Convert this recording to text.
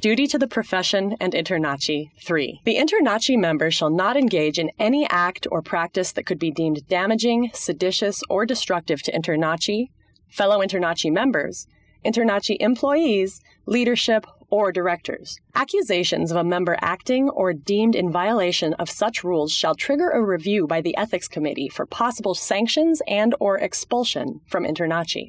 Duty to the profession and InterNACHI 3. The InterNACHI member shall not engage in any act or practice that could be deemed damaging, seditious, or destructive to InterNACHI, fellow InterNACHI members, InterNACHI employees, leadership, or directors. Accusations of a member acting or deemed in violation of such rules shall trigger a review by the ethics committee for possible sanctions and or expulsion from InterNACHI.